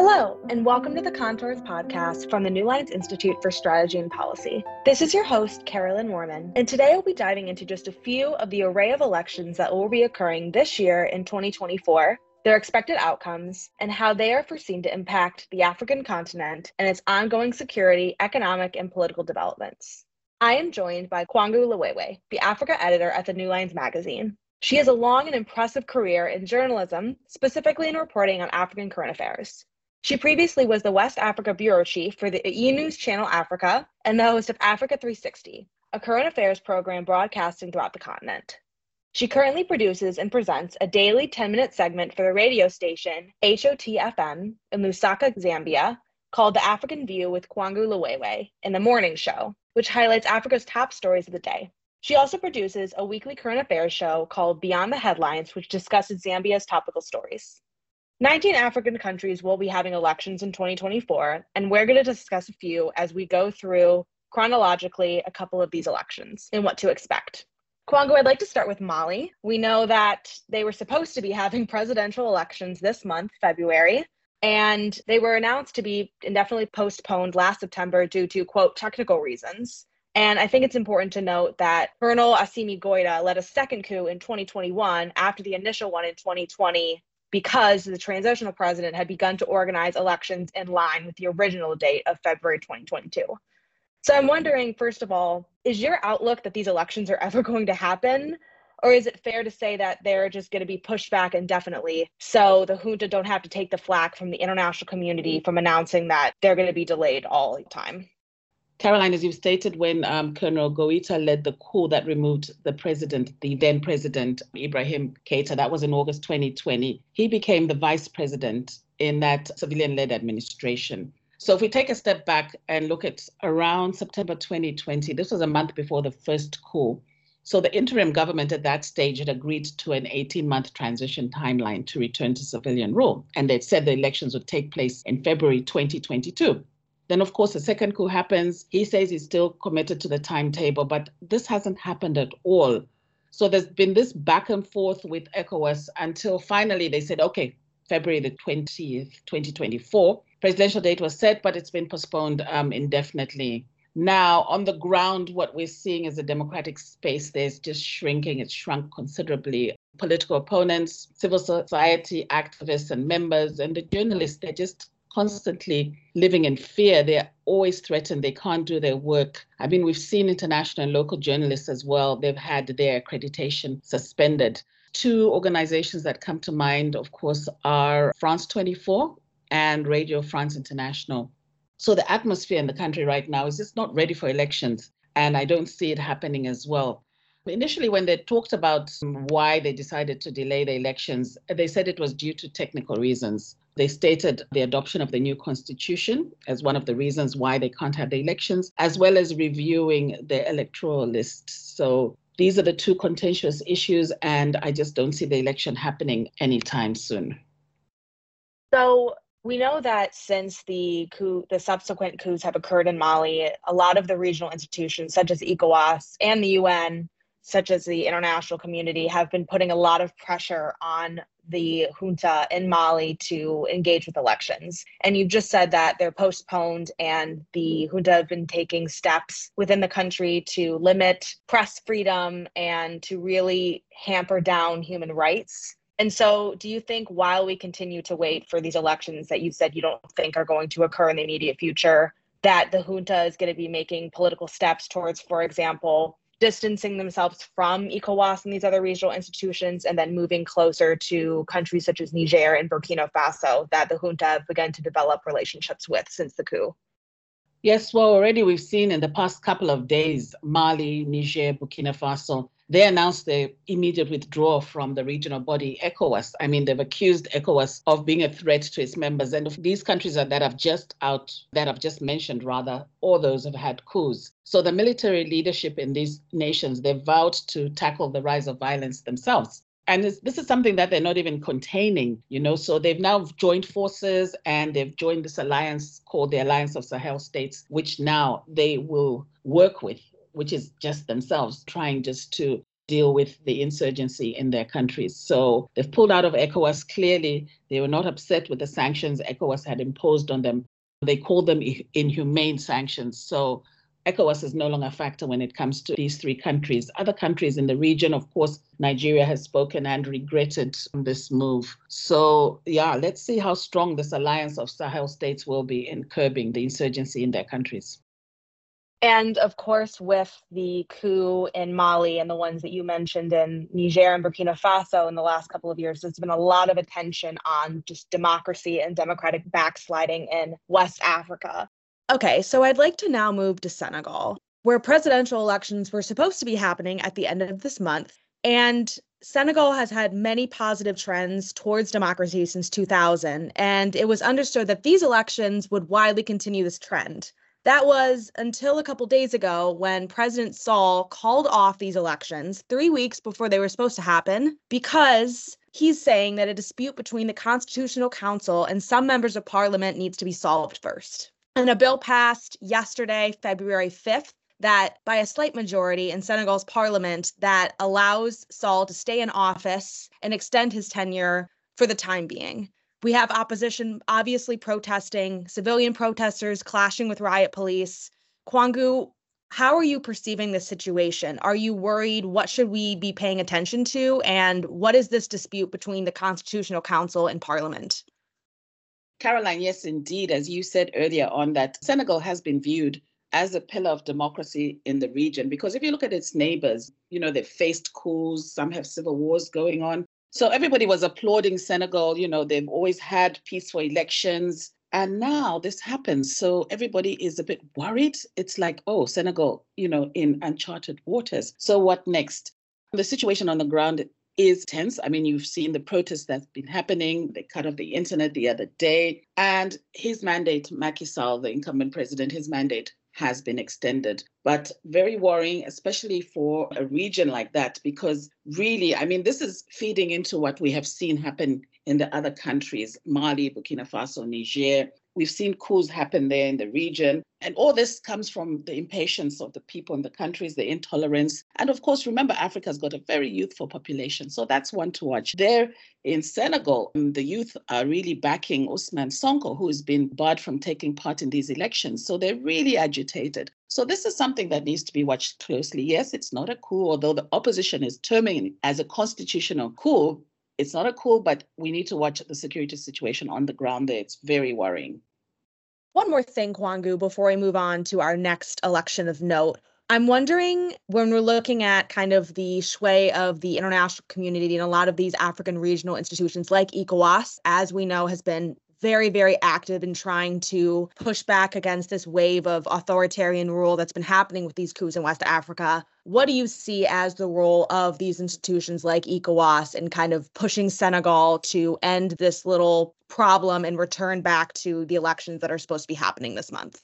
Hello, and welcome to the Contours podcast from the New Lines Institute for Strategy and Policy. This is your host, Carolyn Moorman, and today we'll be diving into just a few of the array of elections that will be occurring this year in 2024, their expected outcomes, and how they are foreseen to impact the African continent and its ongoing security, economic, and political developments. I am joined by Kwangu Liwewe, the Africa editor at the New Lines magazine. She has a long and impressive career in journalism, specifically in reporting on African current affairs. She previously was the West Africa bureau chief for the E News Channel Africa and the host of Africa 360, a current affairs program broadcasting throughout the continent. She currently produces and presents a daily 10 minute segment for the radio station HOTFM in Lusaka, Zambia, called The African View with Kwangu Liwewe in the morning show, which highlights Africa's top stories of the day. She also produces a weekly current affairs show called Beyond the Headlines, which discusses Zambia's topical stories. 19 African countries will be having elections in 2024, and we're going to discuss a few as we go through chronologically a couple of these elections and what to expect. Kwangu, I'd like to start with Mali. We know that they were supposed to be having presidential elections this month, February, and they were announced to be indefinitely postponed last September due to, quote, technical reasons. And I think it's important to note that Colonel Assimi Goita led a second coup in 2021 after the initial one in 2020 because the transitional president had begun to organize elections in line with the original date of February 2022. So I'm wondering, first of all, is your outlook that these elections are ever going to happen? Or is it fair to say that they're just going to be pushed back indefinitely so the junta don't have to take the flack from the international community from announcing that they're going to be delayed all the time? Caroline, as you've stated, when um, Colonel Goita led the coup that removed the president, the then president, Ibrahim Keita, that was in August 2020, he became the vice president in that civilian led administration. So if we take a step back and look at around September 2020, this was a month before the first coup. So the interim government at that stage had agreed to an 18 month transition timeline to return to civilian rule. And they'd said the elections would take place in February 2022. Then, of course, the second coup happens. He says he's still committed to the timetable, but this hasn't happened at all. So there's been this back and forth with ECOWAS until finally they said, okay, February the 20th, 2024. Presidential date was set, but it's been postponed um, indefinitely. Now, on the ground, what we're seeing is the democratic space there's just shrinking. It's shrunk considerably. Political opponents, civil society activists, and members, and the journalists, they're just constantly living in fear. They're always threatened. They can't do their work. I mean, we've seen international and local journalists as well. They've had their accreditation suspended. Two organizations that come to mind, of course, are France 24 and Radio France International. So the atmosphere in the country right now is just not ready for elections. And I don't see it happening as well. Initially, when they talked about why they decided to delay the elections, they said it was due to technical reasons. They stated the adoption of the new constitution as one of the reasons why they can't have the elections, as well as reviewing the electoral list. So these are the two contentious issues, and I just don't see the election happening anytime soon. So we know that since the coup, the subsequent coups have occurred in Mali, a lot of the regional institutions, such as ECOWAS and the UN, such as the international community, have been putting a lot of pressure on the junta in Mali to engage with elections. And you've just said that they're postponed, and the junta have been taking steps within the country to limit press freedom and to really hamper down human rights. And so, do you think while we continue to wait for these elections that you said you don't think are going to occur in the immediate future, that the junta is going to be making political steps towards, for example, distancing themselves from ECOWAS and these other regional institutions, and then moving closer to countries such as Niger and Burkina Faso that the junta have begun to develop relationships with since the coup. Yes, well, already we've seen in the past couple of days Mali, Niger, Burkina Faso they announced their immediate withdrawal from the regional body, ECOWAS. I mean, they've accused ECOWAS of being a threat to its members. And these countries that have just out, that I've just mentioned, rather, all those have had coups. So the military leadership in these nations, they've vowed to tackle the rise of violence themselves. And this is something that they're not even containing, you know. So they've now joined forces and they've joined this alliance called the Alliance of Sahel States, which now they will work with which is just themselves trying just to deal with the insurgency in their countries. So they've pulled out of ECOWAS. Clearly, they were not upset with the sanctions ECOWAS had imposed on them. They called them inhumane sanctions. So ECOWAS is no longer a factor when it comes to these three countries. Other countries in the region, of course, Nigeria has spoken and regretted this move. So, yeah, let's see how strong this alliance of Sahel states will be in curbing the insurgency in their countries. And of course, with the coup in Mali and the ones that you mentioned in Niger and Burkina Faso in the last couple of years, there's been a lot of attention on just democracy and democratic backsliding in West Africa. Okay, so I'd like to now move to Senegal, where presidential elections were supposed to be happening at the end of this month. And Senegal has had many positive trends towards democracy since 2000, and it was understood that these elections would widely continue this trend. That was until a couple days ago when President Sall called off these elections three weeks before they were supposed to happen because he's saying that a dispute between the Constitutional Council and some members of parliament needs to be solved first. And a bill passed yesterday, February 5th, that by a slight majority in Senegal's parliament that allows Sall to stay in office and extend his tenure for the time being. We have opposition obviously protesting, civilian protesters clashing with riot police. Kwangu, how are you perceiving this situation? Are you worried? What should we be paying attention to? And what is this dispute between the Constitutional Council and Parliament? Caroline, yes, indeed. As you said earlier on, that Senegal has been viewed as a pillar of democracy in the region because if you look at its neighbors, you know, they've faced coups, some have civil wars going on. So everybody was applauding Senegal. You know, they've always had peaceful elections. And now this happens. So everybody is a bit worried. It's like, oh, Senegal, you know, in uncharted waters. So what next? The situation on the ground is tense. I mean, you've seen the protests that's been happening. They cut off the internet the other day. And his mandate, Macky Sall, the incumbent president, his mandate has been extended. But very worrying, especially for a region like that, because really, I mean, this is feeding into what we have seen happen in the other countries Mali, Burkina Faso, Niger. We've seen coups happen there in the region. And all this comes from the impatience of the people in the countries, the intolerance. And of course, remember, Africa's got a very youthful population. So that's one to watch. There in Senegal, the youth are really backing Ousmane Sonko, who has been barred from taking part in these elections. So they're really agitated. So this is something that needs to be watched closely. Yes, it's not a coup, although the opposition is terming it as a constitutional coup. It's not a coup, but we need to watch the security situation on the ground there. It's very worrying. One more thing, Kwangu, before we move on to our next election of note. I'm wondering when we're looking at kind of the sway of the international community and a lot of these African regional institutions like ECOWAS, as we know, has been very, very active in trying to push back against this wave of authoritarian rule that's been happening with these coups in West Africa. What do you see as the role of these institutions like ECOWAS in kind of pushing Senegal to end this little problem and return back to the elections that are supposed to be happening this month?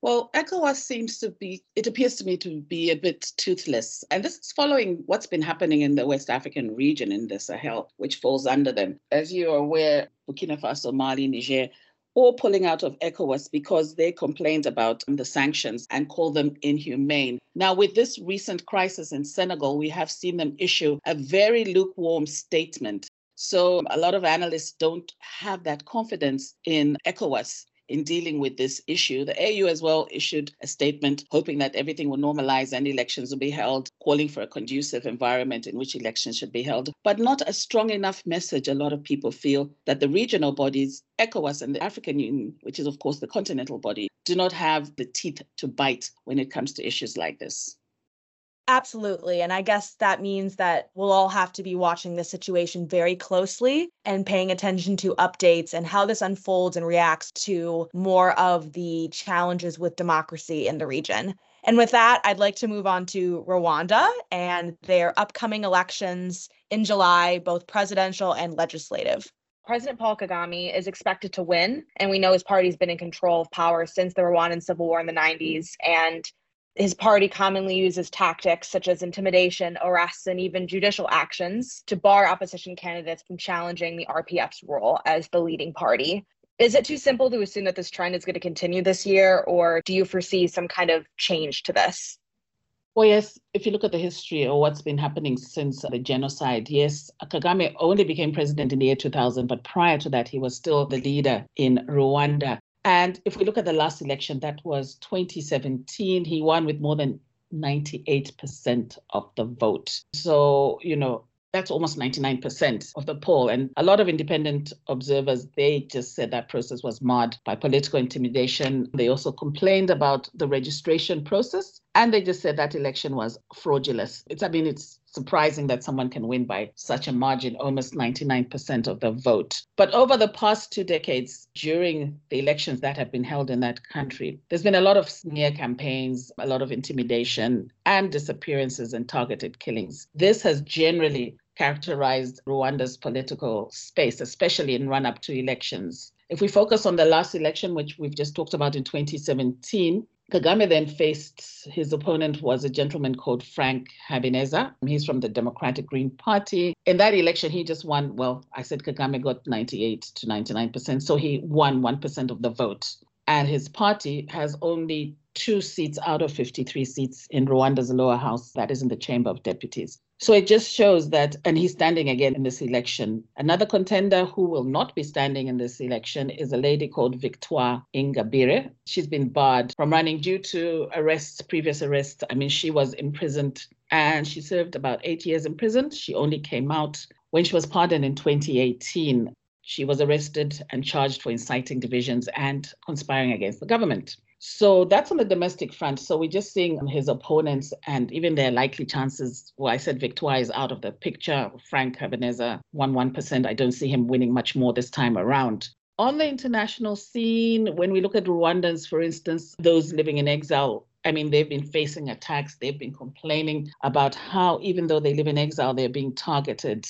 Well, ECOWAS seems to be, it appears to me to be a bit toothless. And this is following what's been happening in the West African region in the Sahel, which falls under them. As you are aware, Burkina Faso, Mali, Niger, all pulling out of ECOWAS because they complained about the sanctions and called them inhumane. Now, with this recent crisis in Senegal, we have seen them issue a very lukewarm statement. So, a lot of analysts don't have that confidence in ECOWAS in dealing with this issue. The AU as well issued a statement hoping that everything will normalize and elections will be held, calling for a conducive environment in which elections should be held, but not a strong enough message. A lot of people feel that the regional bodies, ECOWAS and the African Union, which is, of course, the continental body, do not have the teeth to bite when it comes to issues like this. Absolutely. And I guess that means that we'll all have to be watching this situation very closely and paying attention to updates and how this unfolds and reacts to more of the challenges with democracy in the region. And with that, I'd like to move on to Rwanda and their upcoming elections in July, both presidential and legislative. President Paul Kagame is expected to win, and we know his party's been in control of power since the Rwandan Civil War in the 90s. And his party commonly uses tactics such as intimidation, arrests, and even judicial actions to bar opposition candidates from challenging the RPF's role as the leading party. Is it too simple to assume that this trend is going to continue this year, or do you foresee some kind of change to this? Well, yes, if you look at the history or what's been happening since the genocide, yes, Kagame only became president in the year 2000, but prior to that, he was still the leader in Rwanda. And if we look at the last election, that was 2017, he won with more than 98% of the vote. So, you know, that's almost 99% of the poll. And a lot of independent observers, they just said that process was marred by political intimidation. They also complained about the registration process. And they just said that election was fraudulent. It's, I mean, it's surprising that someone can win by such a margin, almost 99% of the vote. But over the past two decades, during the elections that have been held in that country, there's been a lot of smear campaigns, a lot of intimidation, and disappearances and targeted killings. This has generally characterized Rwanda's political space, especially in run up to elections. If we focus on the last election, which we've just talked about in 2017, Kagame then faced his opponent was a gentleman called Frank Habineza. He's from the Democratic Green Party. In that election, he just won. Well, I said Kagame got 98 to 99%, so he won 1% of the vote. And his party has only two seats out of 53 seats in Rwanda's lower house, that is in the Chamber of Deputies. So it just shows that, and he's standing again in this election. Another contender who will not be standing in this election is a lady called Victoire Ingabire. She's been barred from running due to arrests, previous arrests. I mean, she was imprisoned and she served about eight years in prison. She only came out when she was pardoned in 2018. She was arrested and charged for inciting divisions and conspiring against the government. So that's on the domestic front. So we're just seeing his opponents and even their likely chances. Well, I said Victoire is out of the picture. Frank Habineza won 1%. I don't see him winning much more this time around. On the international scene, when we look at Rwandans, for instance, those living in exile, I mean, they've been facing attacks. They've been complaining about how, even though they live in exile, they're being targeted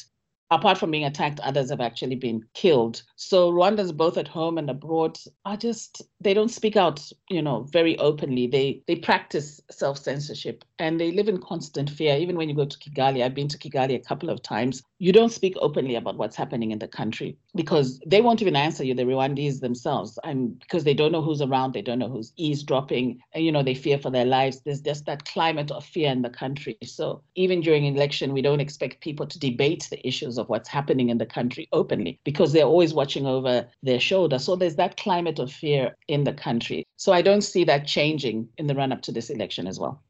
apart from being attacked, others have actually been killed. So Rwandans, both at home and abroad, are just they don't speak out, you know, very openly. They they practice self censorship and they live in constant fear. Even when you go to Kigali, I've been to Kigali a couple of times. You don't speak openly about what's happening in the country because they won't even answer you, the Rwandese themselves, and because they don't know who's around, they don't know who's eavesdropping, and you know they fear for their lives. There's just that climate of fear in the country. So even during election, we don't expect people to debate the issues of what's happening in the country openly because they're always watching over their shoulder. So there's that climate of fear in the country. So I don't see that changing in the run up to this election as well.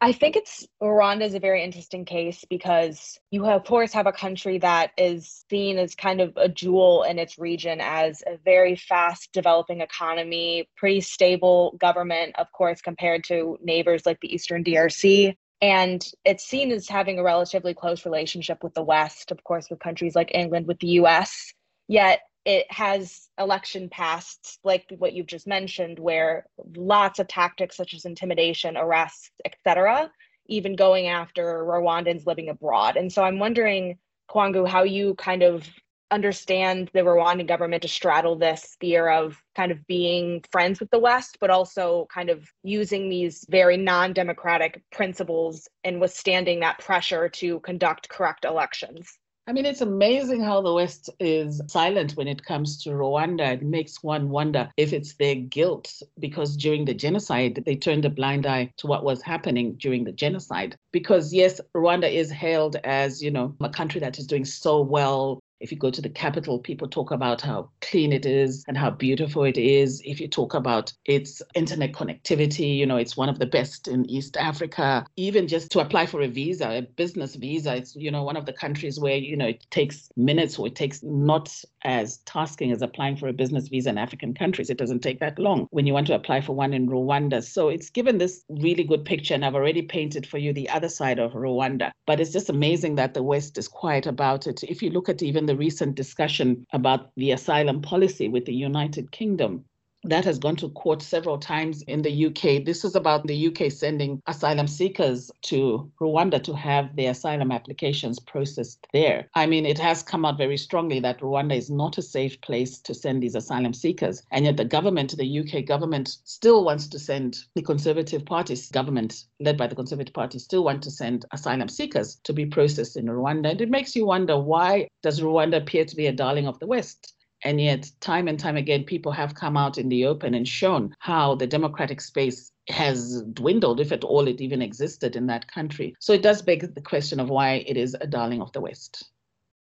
I think it's Rwanda is a very interesting case because you have, of course have a country that is seen as kind of a jewel in its region as a very fast developing economy, pretty stable government, of course, compared to neighbors like the Eastern DRC. And it's seen as having a relatively close relationship with the West, of course, with countries like England, with the US. Yet it has election pasts like what you've just mentioned, where lots of tactics such as intimidation, arrests, etc., even going after Rwandans living abroad. And so I'm wondering, Kwangu, how you kind of understand the Rwandan government to straddle this fear of kind of being friends with the West, but also kind of using these very non democratic principles and withstanding that pressure to conduct correct elections. I mean, it's amazing how the West is silent when it comes to Rwanda. It makes one wonder if it's their guilt because during the genocide, they turned a blind eye to what was happening during the genocide. Because, yes, Rwanda is hailed as, you know, a country that is doing so well if you go to the capital, people talk about how clean it is and how beautiful it is. If you talk about its internet connectivity, you know, it's one of the best in East Africa. Even just to apply for a visa, a business visa, it's, you know, one of the countries where, you know, it takes minutes or it takes not as tasking as applying for a business visa in African countries. It doesn't take that long when you want to apply for one in Rwanda. So it's given this really good picture. And I've already painted for you the other side of Rwanda. But it's just amazing that the West is quiet about it. If you look at even the recent discussion about the asylum policy with the United Kingdom that has gone to court several times in the UK. This is about the UK sending asylum seekers to Rwanda to have their asylum applications processed there. I mean, it has come out very strongly that Rwanda is not a safe place to send these asylum seekers. And yet the government, the UK government, still wants to send the Conservative Party's government, led by the Conservative Party, still want to send asylum seekers to be processed in Rwanda. And it makes you wonder why does Rwanda appear to be a darling of the West? And yet, time and time again, people have come out in the open and shown how the democratic space has dwindled, if at all it even existed in that country. So it does beg the question of why it is a darling of the West.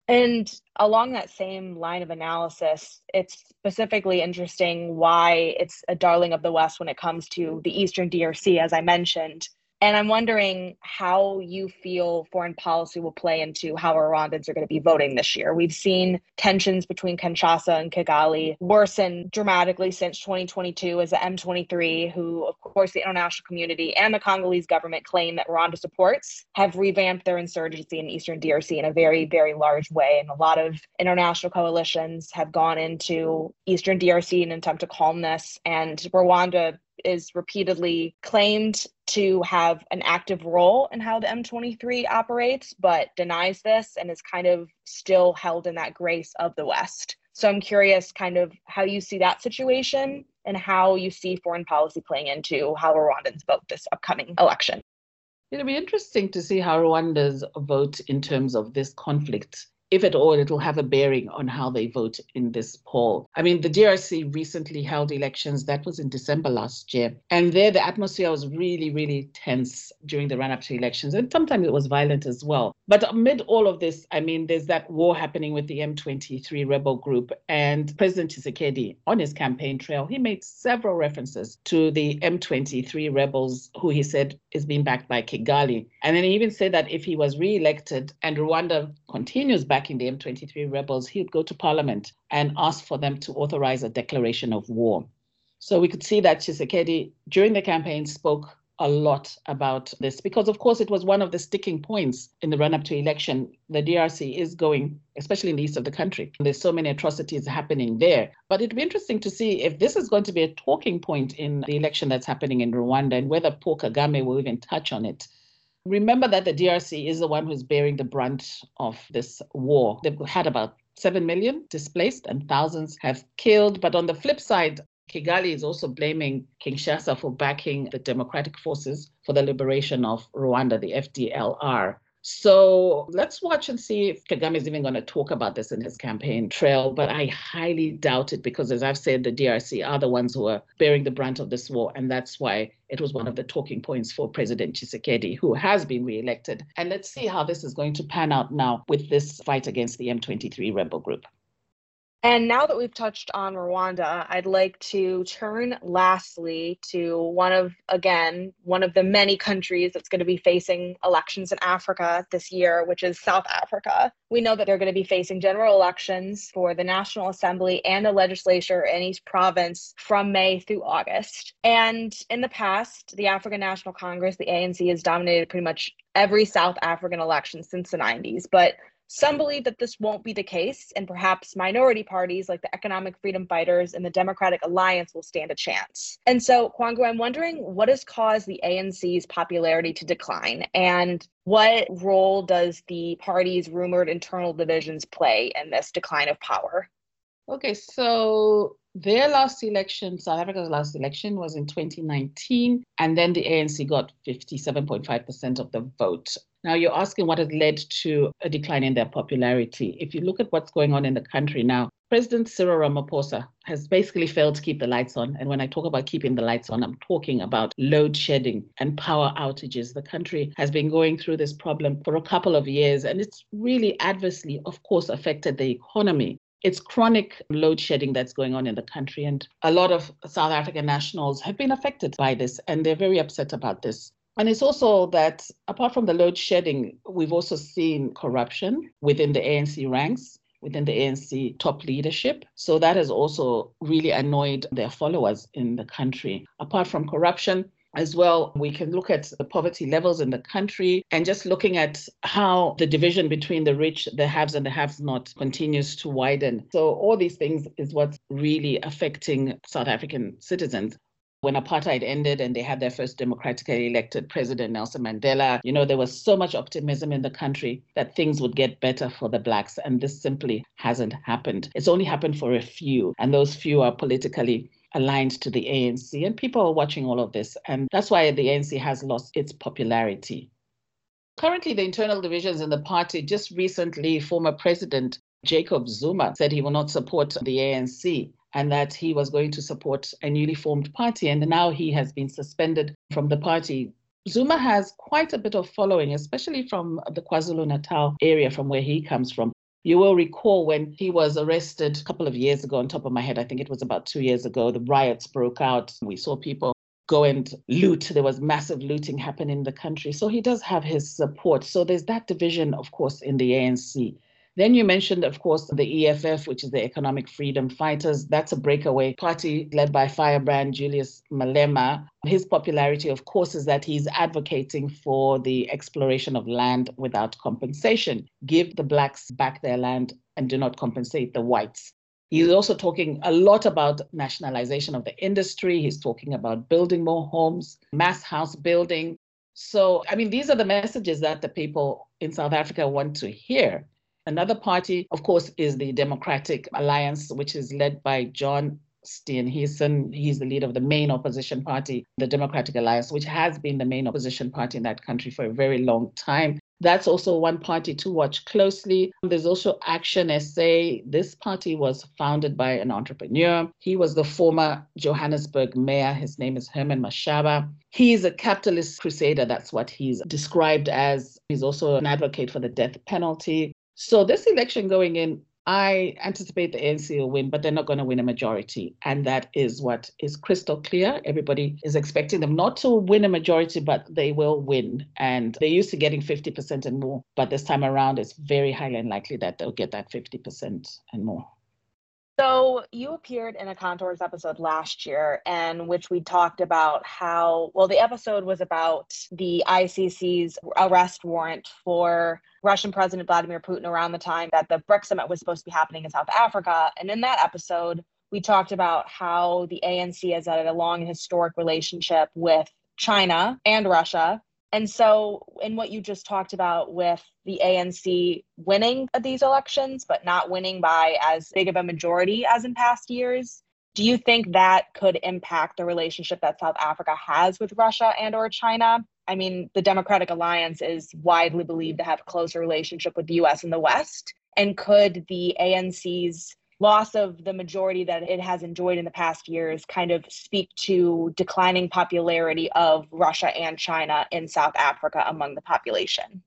And along that same line of analysis, it's specifically interesting why it's a darling of the West when it comes to the Eastern DRC, as I mentioned. And I'm wondering how you feel foreign policy will play into how Rwandans are going to be voting this year. We've seen tensions between Kinshasa and Kigali worsen dramatically since 2022 as the M23, who, of course, the international community and the Congolese government claim that Rwanda supports, have revamped their insurgency in Eastern DRC in a very, very large way. And a lot of international coalitions have gone into Eastern DRC in an attempt to calm this. And Rwanda is repeatedly claimed to have an active role in how the M23 operates, but denies this and is kind of still held in that grace of the West. So I'm curious kind of how you see that situation and how you see foreign policy playing into how Rwandans vote this upcoming election. It'll be interesting to see how Rwandans vote in terms of this conflict if at all, it'll have a bearing on how they vote in this poll. I mean, the DRC recently held elections. That was in December last year. And there, the atmosphere was really, really tense during the run up to elections. And sometimes it was violent as well. But amid all of this, I mean, there's that war happening with the M23 rebel group. And President Tshisekedi, on his campaign trail, he made several references to the M23 rebels, who he said is being backed by Kigali. And then he even said that if he was re elected and Rwanda continues back backing the M23 rebels, he would go to parliament and ask for them to authorize a declaration of war. So we could see that Tshisekedi, during the campaign, spoke a lot about this because, of course, it was one of the sticking points in the run up to election. The DRC is going, especially in the east of the country. There's so many atrocities happening there. But it'd be interesting to see if this is going to be a talking point in the election that's happening in Rwanda and whether Paul Kagame will even touch on it. Remember that the DRC is the one who's bearing the brunt of this war. They've had about 7 million displaced and thousands have killed. But on the flip side, Kigali is also blaming Kinshasa for backing the democratic forces for the liberation of Rwanda, the FDLR. So let's watch and see if Kagame is even going to talk about this in his campaign trail. But I highly doubt it because, as I've said, the DRC are the ones who are bearing the brunt of this war. And that's why it was one of the talking points for President Tshisekedi, who has been re-elected. And let's see how this is going to pan out now with this fight against the M23 rebel group. And now that we've touched on Rwanda, I'd like to turn lastly to one of, again, one of the many countries that's going to be facing elections in Africa this year, which is South Africa. We know that they're going to be facing general elections for the National Assembly and the legislature in each province from May through August. And in the past, the African National Congress, the ANC, has dominated pretty much every South African election since the 90s. But some believe that this won't be the case, and perhaps minority parties like the Economic Freedom Fighters and the Democratic Alliance will stand a chance. And so, Kwangu, I'm wondering what has caused the ANC's popularity to decline, and what role does the party's rumored internal divisions play in this decline of power? Okay, so their last election, South Africa's last election, was in 2019, and then the ANC got 57.5% of the vote. Now, you're asking what has led to a decline in their popularity. If you look at what's going on in the country now, President Cyril Ramaphosa has basically failed to keep the lights on. And when I talk about keeping the lights on, I'm talking about load shedding and power outages. The country has been going through this problem for a couple of years, and it's really adversely, of course, affected the economy. It's chronic load shedding that's going on in the country. And a lot of South African nationals have been affected by this, and they're very upset about this. And it's also that apart from the load shedding, we've also seen corruption within the ANC ranks, within the ANC top leadership. So that has also really annoyed their followers in the country. Apart from corruption, as well, we can look at the poverty levels in the country and just looking at how the division between the rich, the haves, and the haves not continues to widen. So, all these things is what's really affecting South African citizens when apartheid ended and they had their first democratically elected president, Nelson Mandela, you know, there was so much optimism in the country that things would get better for the Blacks. And this simply hasn't happened. It's only happened for a few, and those few are politically aligned to the ANC. And people are watching all of this. And that's why the ANC has lost its popularity. Currently, the internal divisions in the party, just recently, former President Jacob Zuma said he will not support the ANC. And that he was going to support a newly formed party. And now he has been suspended from the party. Zuma has quite a bit of following, especially from the KwaZulu Natal area from where he comes from. You will recall when he was arrested a couple of years ago, on top of my head, I think it was about two years ago, the riots broke out. We saw people go and loot. There was massive looting happening in the country. So he does have his support. So there's that division, of course, in the ANC. Then you mentioned, of course, the EFF, which is the Economic Freedom Fighters. That's a breakaway party led by firebrand Julius Malema. His popularity, of course, is that he's advocating for the expropriation of land without compensation. Give the blacks back their land and do not compensate the whites. He's also talking a lot about nationalization of the industry. He's talking about building more homes, mass house building. So, I mean, these are the messages that the people in South Africa want to hear. Another party, of course, is the Democratic Alliance, which is led by John Steenhuisen. He's the leader of the main opposition party, the Democratic Alliance, which has been the main opposition party in that country for a very long time. That's also one party to watch closely. There's also Action SA. This party was founded by an entrepreneur. He was the former Johannesburg mayor. His name is Herman Mashaba. He's a capitalist crusader. That's what he's described as. He's also an advocate for the death penalty. So this election going in, I anticipate the ANC will win, but they're not going to win a majority. And that is what is crystal clear. Everybody is expecting them not to win a majority, but they will win. And they're used to getting 50% and more. But this time around, it's very highly unlikely that they'll get that 50% and more. So you appeared in a Contours episode last year, in which we talked about how, well, the episode was about the ICC's arrest warrant for Russian President Vladimir Putin around the time that the BRICS summit was supposed to be happening in South Africa. And in that episode, we talked about how the ANC has had a long and historic relationship with China and Russia and so, in what you just talked about with the ANC winning these elections, but not winning by as big of a majority as in past years, do you think that could impact the relationship that South Africa has with Russia and or China? I mean, the Democratic Alliance is widely believed to have a closer relationship with the US and the West. And could the ANC's loss of the majority that it has enjoyed in the past years kind of speak to declining popularity of Russia and China in South Africa among the population.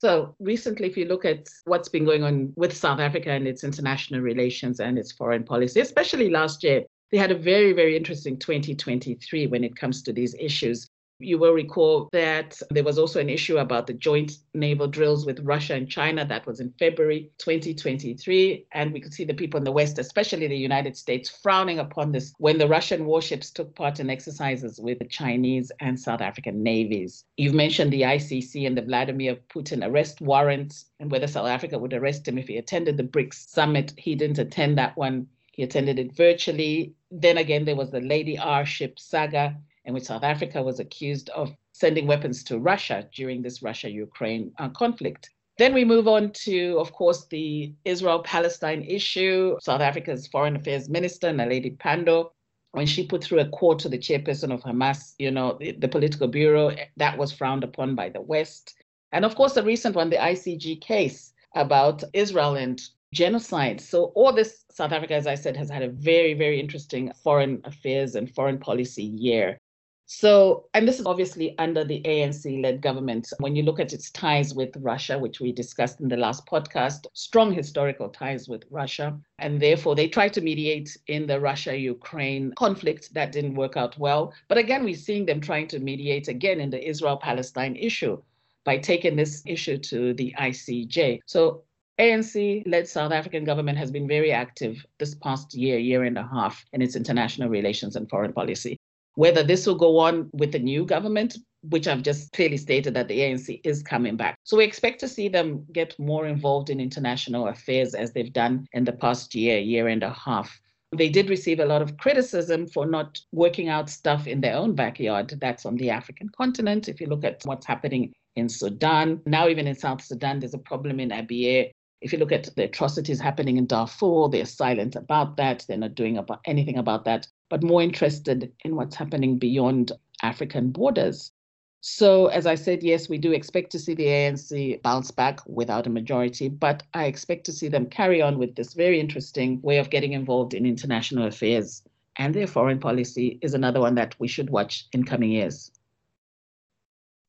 So, recently, if you look at what's been going on with South Africa and its international relations and its foreign policy, especially last year, they had a very, very interesting 2023 when it comes to these issues. You will recall that there was also an issue about the joint naval drills with Russia and China. That was in February 2023. And we could see the people in the West, especially the United States, frowning upon this when the Russian warships took part in exercises with the Chinese and South African navies. You've mentioned the ICC and the Vladimir Putin arrest warrant and whether South Africa would arrest him if he attended the BRICS summit. He didn't attend that one. He attended it virtually. Then again, there was the Lady R ship saga in which South Africa was accused of sending weapons to Russia during this Russia Ukraine uh, conflict. Then we move on to, of course, the Israel Palestine issue. South Africa's Foreign Affairs Minister, Naledi Pandor, when she put through a call to the chairperson of Hamas, you know, the, the political bureau, that was frowned upon by the West. And of course, the recent one, the ICJ case about Israel and genocide. So all this, South Africa, as I said, has had a very, very interesting foreign affairs and foreign policy year. So, and this is obviously under the ANC led government. When you look at its ties with Russia, which we discussed in the last podcast, strong historical ties with Russia. And therefore, they tried to mediate in the Russia Ukraine conflict. That didn't work out well. But again, we're seeing them trying to mediate again in the Israel Palestine issue by taking this issue to the ICJ. So, ANC led South African government has been very active this past year, year and a half in its international relations and foreign policy. Whether this will go on with the new government, which I've just clearly stated that the ANC is coming back. So we expect to see them get more involved in international affairs as they've done in the past year, year and a half. They did receive a lot of criticism for not working out stuff in their own backyard. That's on the African continent. If you look at what's happening in Sudan, now even in South Sudan, there's a problem in Abyei. If you look at the atrocities happening in Darfur, they're silent about that. They're not doing about anything about that but more interested in what's happening beyond African borders. So, as I said, yes, we do expect to see the ANC bounce back without a majority, but I expect to see them carry on with this very interesting way of getting involved in international affairs. And their foreign policy is another one that we should watch in coming years.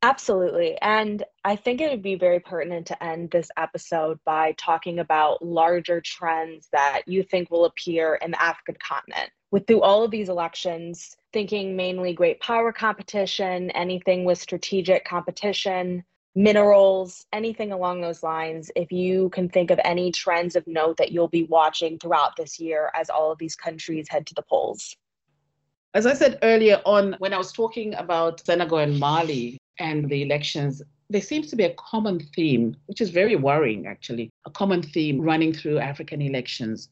Absolutely. And I think it would be very pertinent to end this episode by talking about larger trends that you think will appear in the African continent. With through all of these elections, thinking mainly great power competition, anything with strategic competition, minerals, anything along those lines, if you can think of any trends of note that you'll be watching throughout this year as all of these countries head to the polls. As I said earlier on, when I was talking about Senegal and Mali, and the elections, there seems to be a common theme, which is very worrying actually, a common theme running through African elections,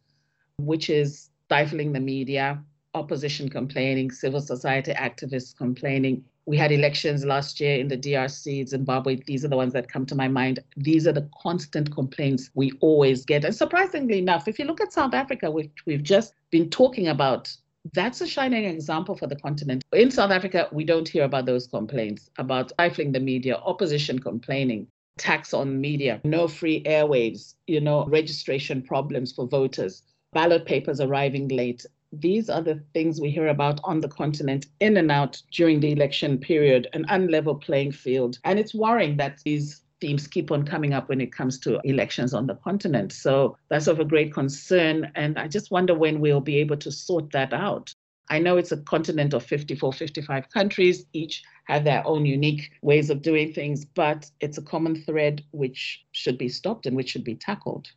which is stifling the media, opposition complaining, civil society activists complaining. We had elections last year in the DRC, Zimbabwe. These are the ones that come to my mind. These are the constant complaints we always get. And surprisingly enough, if you look at South Africa, which we've just been talking about that's a shining example for the continent. In South Africa, we don't hear about those complaints about stifling the media, opposition complaining, tax on media, no free airwaves, you know, registration problems for voters, ballot papers arriving late. These are the things we hear about on the continent in and out during the election period, an unlevel playing field. And it's worrying that these themes keep on coming up when it comes to elections on the continent. So that's of a great concern. And I just wonder when we'll be able to sort that out. I know it's a continent of 54, 55 countries, each have their own unique ways of doing things, but it's a common thread which should be stopped and which should be tackled.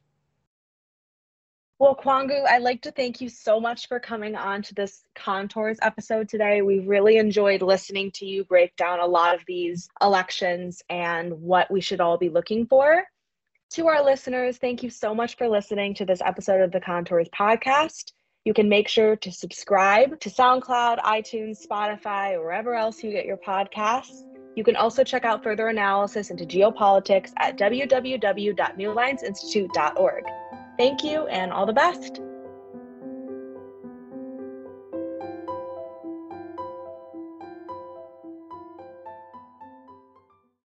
Well, Kwangu, I'd like to thank you so much for coming on to this Contours episode today. We really enjoyed listening to you break down a lot of these elections and what we should all be looking for. To our listeners, thank you so much for listening to this episode of the Contours podcast. You can make sure to subscribe to SoundCloud, iTunes, Spotify, wherever else you get your podcasts. You can also check out further analysis into geopolitics at www.newlinesinstitute.org. Thank you and all the best.